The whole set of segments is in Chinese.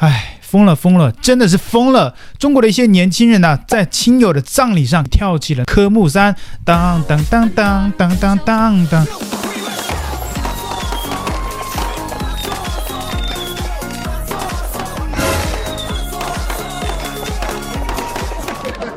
唉，疯了疯了，真的是疯了！中国的一些年轻人呐、啊，在亲友的葬礼上跳起了科目三，当当当当当当当当。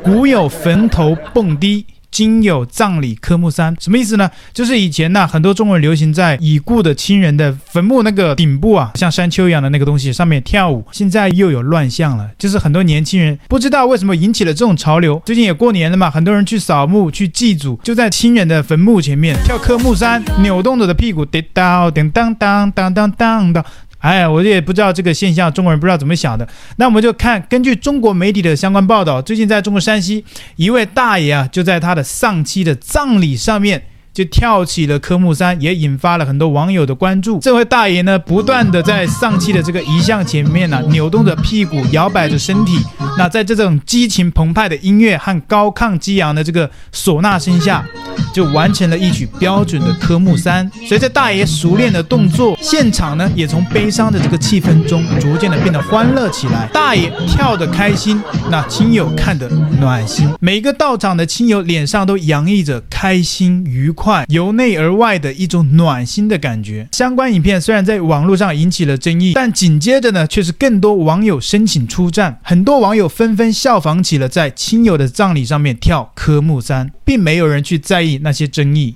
古有坟头蹦迪。今有葬礼科目三，什么意思呢？就是以前呢、很多中国人流行在已故的亲人的坟墓那个顶部啊，像山丘一样的那个东西上面跳舞。现在又有乱象了，就是很多年轻人不知道为什么引起了这种潮流。最近也过年了嘛，很多人去扫墓、去祭祖，就在亲人的坟墓前面跳科目三，扭动着的屁股，滴当叮当当当当当当。哎，我也不知道这个现象，中国人不知道怎么想的。那我们就看，根据中国媒体的相关报道，最近在中国山西，一位大爷啊，就在他的丧妻的葬礼上面。就跳起了科目三，也引发了很多网友的关注。这位大爷呢，不断的在丧妻的这个遗像前面呢、扭动着屁股，摇摆着身体。那在这种激情澎湃的音乐和高亢激昂的这个唢呐声下，就完成了一曲标准的科目三。随着大爷熟练的动作，现场呢也从悲伤的这个气氛中逐渐的变得欢乐起来。大爷跳得开心，那亲友看得暖心。每个到场的亲友脸上都洋溢着开心愉快。快由内而外的一种暖心的感觉。相关影片虽然在网络上引起了争议，但紧接着呢，却是更多网友申请出战。很多网友纷纷效仿起了在亲友的葬礼上面跳科目三，并没有人去在意那些争议。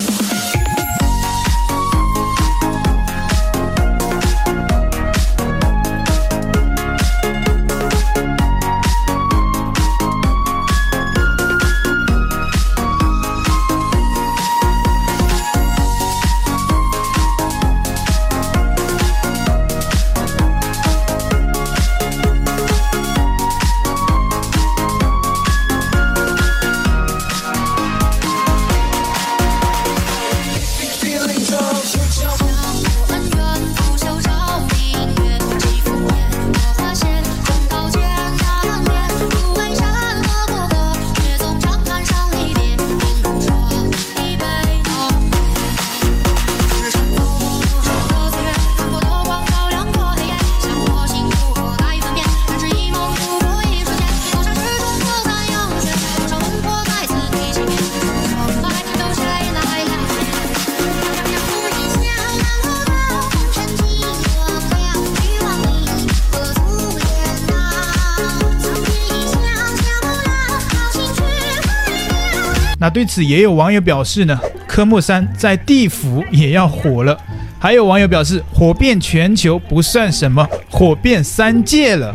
对此也有网友表示呢，科目三在地府也要火了。还有网友表示，火遍全球不算什么，火遍三界了。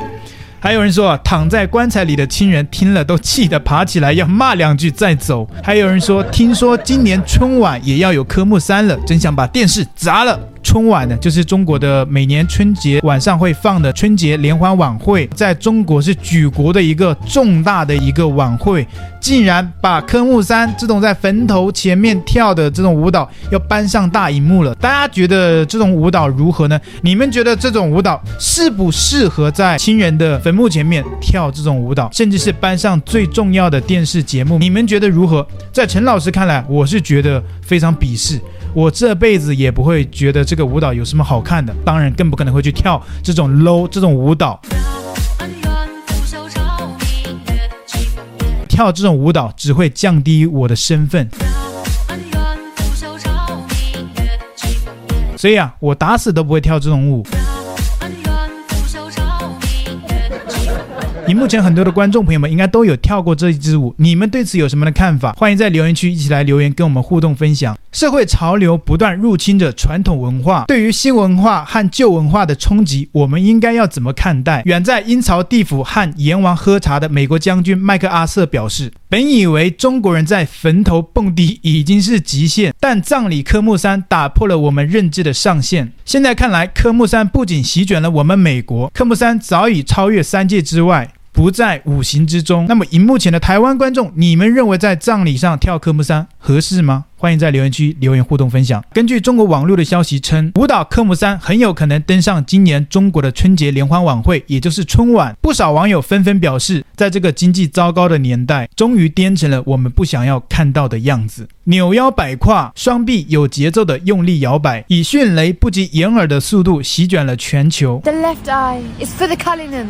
还有人说啊，躺在棺材里的亲人听了都气得爬起来要骂两句再走。还有人说，听说今年春晚也要有科目三了，真想把电视砸了。春晚呢，就是中国的每年春节晚上会放的春节联欢晚会，在中国是举国的一个重大的一个晚会，竟然把科目三这种在坟头前面跳的这种舞蹈要搬上大荧幕了。大家觉得这种舞蹈如何呢？你们觉得这种舞蹈适不适合在亲人的坟墓前面跳这种舞蹈，甚至是搬上最重要的电视节目？你们觉得如何？在陈老师看来，我是觉得非常鄙视。我这辈子也不会觉得这个舞蹈有什么好看的，当然更不可能会去跳这种 low 这种舞蹈。跳这种舞蹈只会降低我的身份。所以啊，我打死都不会跳这种舞。你目前很多的观众朋友们应该都有跳过这一支舞，你们对此有什么的看法？欢迎在留言区一起来留言，跟我们互动分享。社会潮流不断入侵着传统文化，对于新文化和旧文化的冲击，我们应该要怎么看待？远在阴曹地府和阎王喝茶的美国将军麦克阿瑟表示：“本以为中国人在坟头蹦迪已经是极限，但葬礼科目三打破了我们认知的上限。现在看来，科目三不仅席卷了我们美国，科目三早已超越三界之外。”不在五行之中。那么，荧幕前的台湾观众，你们认为在葬礼上跳科目三合适吗？欢迎在留言区留言互动分享。根据中国网络的消息称，舞蹈科目三很有可能登上今年中国的春节联欢晚会，也就是春晚。不少网友纷纷表示，在这个经济糟糕的年代，终于颠成了我们不想要看到的样子。扭腰摆胯，双臂有节奏的用力摇摆，以迅雷不及掩耳的速度席卷了全球。The left eye is for the Cullinan,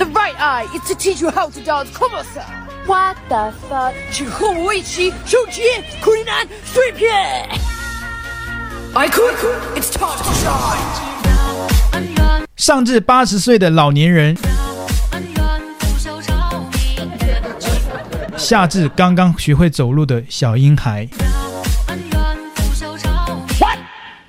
the right eye is to teach you how to dance sa. What the fuck? 请和我一起手接 Cullinan 碎片。I could, it's time to shine. 上至八十岁的老年人，下至刚刚学会走路的小婴孩。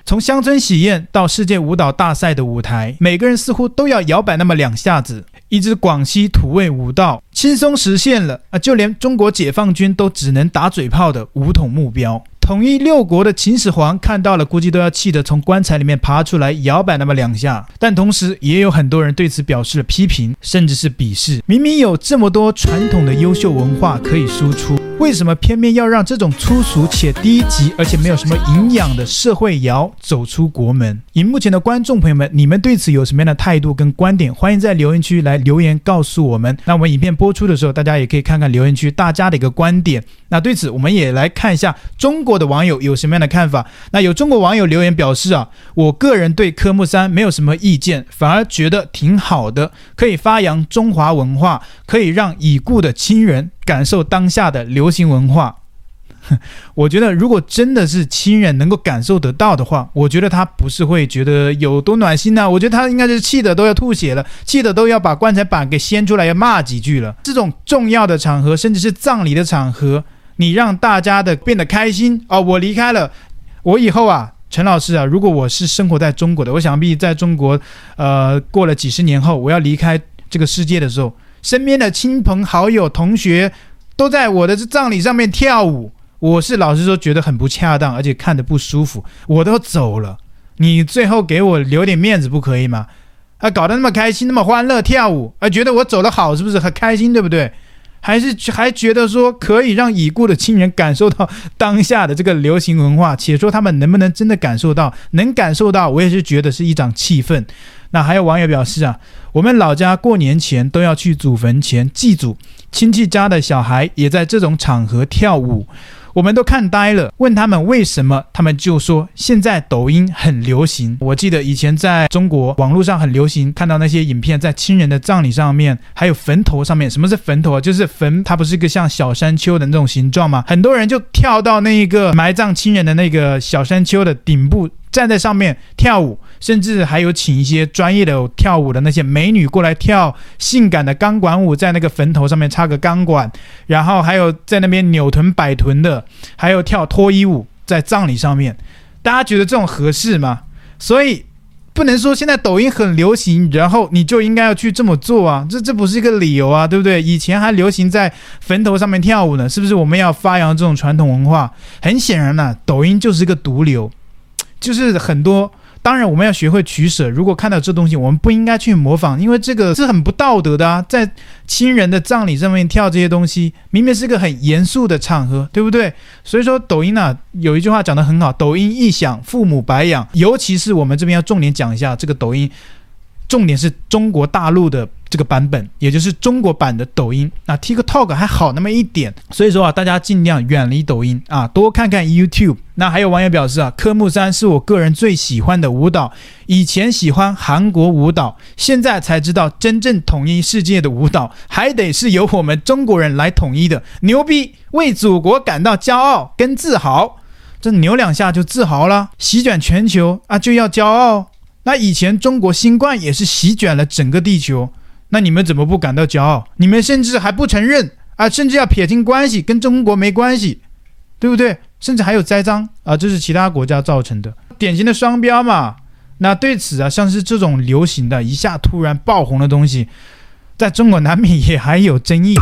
从乡村喜宴到世界舞蹈大赛的舞台，每个人似乎都要摇摆那么两下子。一支广西土味武道轻松实现了啊，就连中国解放军都只能打嘴炮的武统目标。统一六国的秦始皇看到了，估计都要气得从棺材里面爬出来，摇摆那么两下。但同时，也有很多人对此表示了批评，甚至是鄙视。明明有这么多传统的优秀文化可以输出，为什么偏偏要让这种粗俗且低级，而且没有什么营养的社会谣走出国门？荧幕前的观众朋友们，你们对此有什么样的态度跟观点？欢迎在留言区来留言告诉我们。那我们影片播出的时候，大家也可以看看留言区大家的一个观点。那对此，我们也来看一下中国的网友有什么样的看法。那有中国网友留言表示啊，我个人对科目三没有什么意见，反而觉得挺好的，可以发扬中华文化，可以让已故的亲人感受当下的流行文化。我觉得，如果真的是亲人能够感受得到的话，我觉得他不是会觉得有多暖心呢、啊。我觉得他应该是气得都要吐血了，气得都要把棺材板给掀出来要骂几句了。这种重要的场合，甚至是葬礼的场合。你让大家的变得开心哦！我离开了，我以后啊，陈老师啊，如果我是生活在中国的，我想必在中国，呃，过了几十年后，我要离开这个世界的时候，身边的亲朋好友、同学都在我的葬礼上面跳舞，我是老实说觉得很不恰当，而且看得不舒服。我都走了，你最后给我留点面子不可以吗？啊，搞得那么开心，那么欢乐跳舞，啊，觉得我走得好，是不是很开心，对不对？还是还觉得说可以让已故的亲人感受到当下的这个流行文化，且说他们能不能真的感受到？能感受到，我也是觉得是一场气氛。那还有网友表示啊，我们老家过年前都要去祖坟前祭祖，亲戚家的小孩也在这种场合跳舞。我们都看呆了，问他们为什么，他们就说现在抖音很流行。我记得以前在中国网络上很流行，看到那些影片，在亲人的葬礼上面，还有坟头上面。什么是坟头啊？就是坟，它不是一个像小山丘的那种形状吗？很多人就跳到那一个埋葬亲人的那个小山丘的顶部。站在上面跳舞，甚至还有请一些专业的跳舞的那些美女过来跳性感的钢管舞，在那个坟头上面插个钢管，然后还有在那边扭臀摆臀的，还有跳脱衣舞在葬礼上面，大家觉得这种合适吗？所以不能说现在抖音很流行，然后你就应该要去这么做啊，这这不是一个理由啊，对不对？以前还流行在坟头上面跳舞呢，是不是？我们要发扬这种传统文化，很显然呢、抖音就是一个毒瘤。就是很多，当然我们要学会取舍。如果看到这东西，我们不应该去模仿，因为这个是很不道德的啊！在亲人的葬礼上面跳这些东西，明明是个很严肃的场合，对不对？所以说，抖音啊，有一句话讲得很好：“抖音一响，父母白养。”尤其是我们这边要重点讲一下这个抖音，重点是中国大陆的。这个版本，也就是中国版的抖音啊，TikTok 还好那么一点，所以说啊，大家尽量远离抖音啊，多看看 YouTube。那还有网友表示啊，科目三是我个人最喜欢的舞蹈，以前喜欢韩国舞蹈，现在才知道真正统一世界的舞蹈还得是由我们中国人来统一的，牛逼，为祖国感到骄傲跟自豪，这扭两下就自豪了，席卷全球啊就要骄傲。那以前中国新冠也是席卷了整个地球。那你们怎么不感到骄傲？你们甚至还不承认啊，甚至要撇清关系，跟中国没关系，对不对？甚至还有栽赃啊，这是其他国家造成的，典型的双标嘛。那对此啊，像是这种流行的一下突然爆红的东西，在中国难免也还有争议。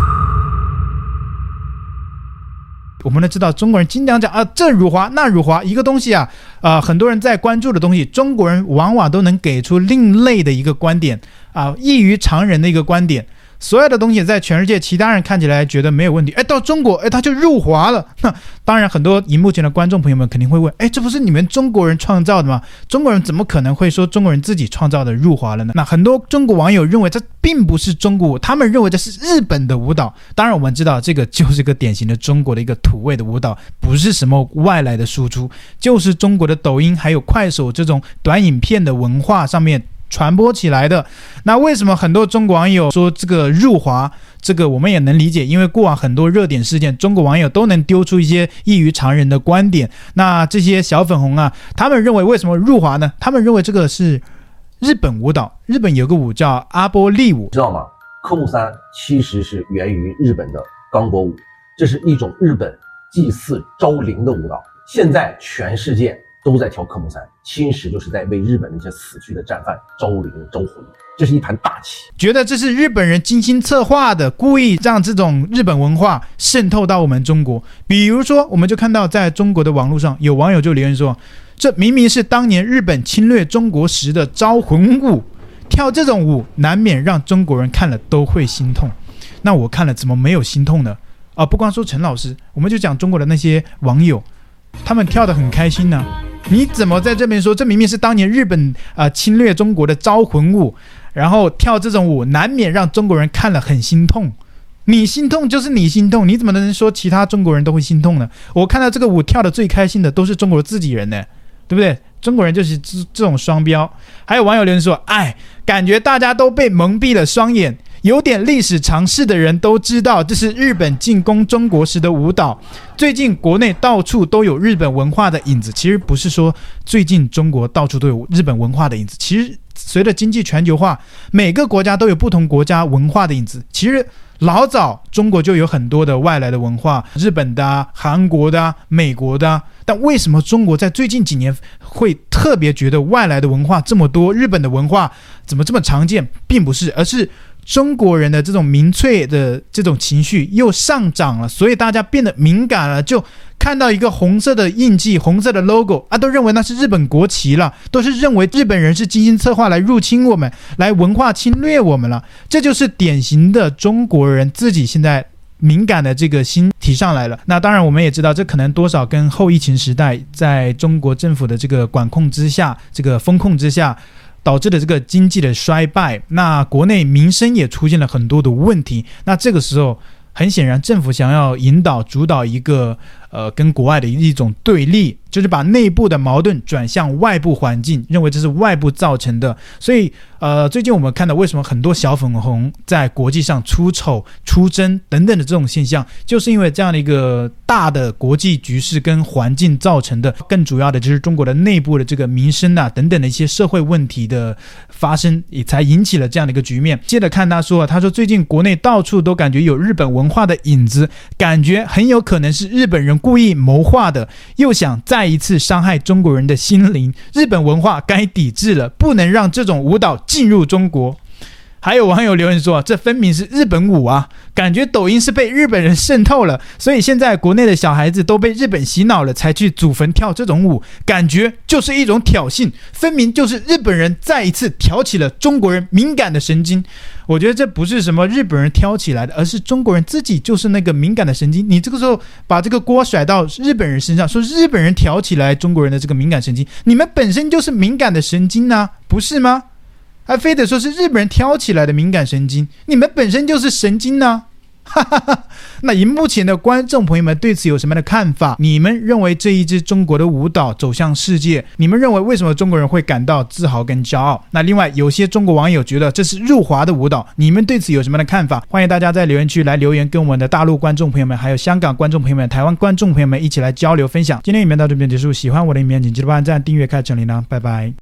我们都知道，中国人经常讲啊，这辱华那辱华，一个东西啊，啊、很多人在关注的东西，中国人往往都能给出另类的一个观点啊，异于常人的一个观点。所有的东西在全世界其他人看起来觉得没有问题，哎，到中国，哎，它就入华了。那当然，很多荧幕前的观众朋友们肯定会问，哎，这不是你们中国人创造的吗？中国人怎么可能会说中国人自己创造的入华了呢？那很多中国网友认为这并不是中国舞，他们认为这是日本的舞蹈。当然，我们知道这个就是个典型的中国的一个土味的舞蹈，不是什么外来的输出，就是中国的抖音还有快手这种短影片的文化上面。传播起来的。那为什么很多中国网友说这个入华？这个我们也能理解，因为过往很多热点事件，中国网友都能丢出一些异于常人的观点。那这些小粉红啊，他们认为为什么入华呢？他们认为这个是日本舞蹈。日本有个舞叫阿波利舞，知道吗？科目三其实是源于日本的刚果舞，这是一种日本祭祀昭灵的舞蹈。现在全世界。都在跳科目三，其实就是在为日本那些死去的战犯招灵招魂，这是一盘大棋。觉得这是日本人精心策划的，故意让这种日本文化渗透到我们中国。比如说，我们就看到在中国的网络上，有网友就留言说：“这明明是当年日本侵略中国时的招魂舞，跳这种舞难免让中国人看了都会心痛。”那我看了怎么没有心痛呢？啊，不光说陈老师，我们就讲中国的那些网友，他们跳得很开心呢、你怎么在这边说？这明明是当年日本啊、侵略中国的招魂舞，然后跳这种舞难免让中国人看了很心痛。你心痛就是你心痛，你怎么能说其他中国人都会心痛呢？我看到这个舞跳得最开心的都是中国自己人呢，对不对？中国人就是这这种双标。还有网友留言说：“哎，感觉大家都被蒙蔽了双眼。”有点历史常识的人都知道，这是日本进攻中国时的舞蹈。最近国内到处都有日本文化的影子。其实不是说最近中国到处都有日本文化的影子，其实随着经济全球化，每个国家都有不同国家文化的影子。其实老早中国就有很多的外来的文化，日本的、韩国的、美国的。但为什么中国在最近几年会特别觉得外来的文化这么多，日本的文化怎么这么常见？并不是，而是。中国人的这种民粹的这种情绪又上涨了，所以大家变得敏感了，就看到一个红色的印记、红色的 logo 啊，都认为那是日本国旗了，都是认为日本人是精心策划来入侵我们、来文化侵略我们了。这就是典型的中国人自己现在敏感的这个心提上来了。那当然，我们也知道，这可能多少跟后疫情时代在中国政府的这个管控之下、这个风控之下。导致了这个经济的衰败，那国内民生也出现了很多的问题。那这个时候，很显然，政府想要引导、主导一个呃，跟国外的一种对立。就是把内部的矛盾转向外部环境，认为这是外部造成的。所以，呃，最近我们看到为什么很多小粉红在国际上出丑、出征等等的这种现象，就是因为这样的一个大的国际局势跟环境造成的。更主要的就是中国的内部的这个民生啊等等的一些社会问题的发生，也才引起了这样的一个局面。接着看他说，他说最近国内到处都感觉有日本文化的影子，感觉很有可能是日本人故意谋划的，又想再。一次伤害中国人的心灵，日本文化该抵制了，不能让这种舞蹈进入中国。还有网友留言说：“这分明是日本舞啊，感觉抖音是被日本人渗透了，所以现在国内的小孩子都被日本洗脑了，才去祖坟跳这种舞，感觉就是一种挑衅，分明就是日本人再一次挑起了中国人敏感的神经。”我觉得这不是什么日本人挑起来的，而是中国人自己就是那个敏感的神经。你这个时候把这个锅甩到日本人身上，说日本人挑起来中国人的这个敏感神经，你们本身就是敏感的神经呐，不是吗？还非得说是日本人挑起来的敏感神经，你们本身就是神经呐。哈哈哈，那荧幕前的观众朋友们对此有什么样的看法？你们认为这一支中国的舞蹈走向世界，你们认为为什么中国人会感到自豪跟骄傲？那另外有些中国网友觉得这是入华的舞蹈，你们对此有什么样的看法？欢迎大家在留言区来留言，跟我们的大陆观众朋友们，还有香港观众朋友们、台湾观众朋友们一起来交流分享。今天影片到这边结束，喜欢我的影片，请记得帮按赞、订阅、开启铃铛，拜拜。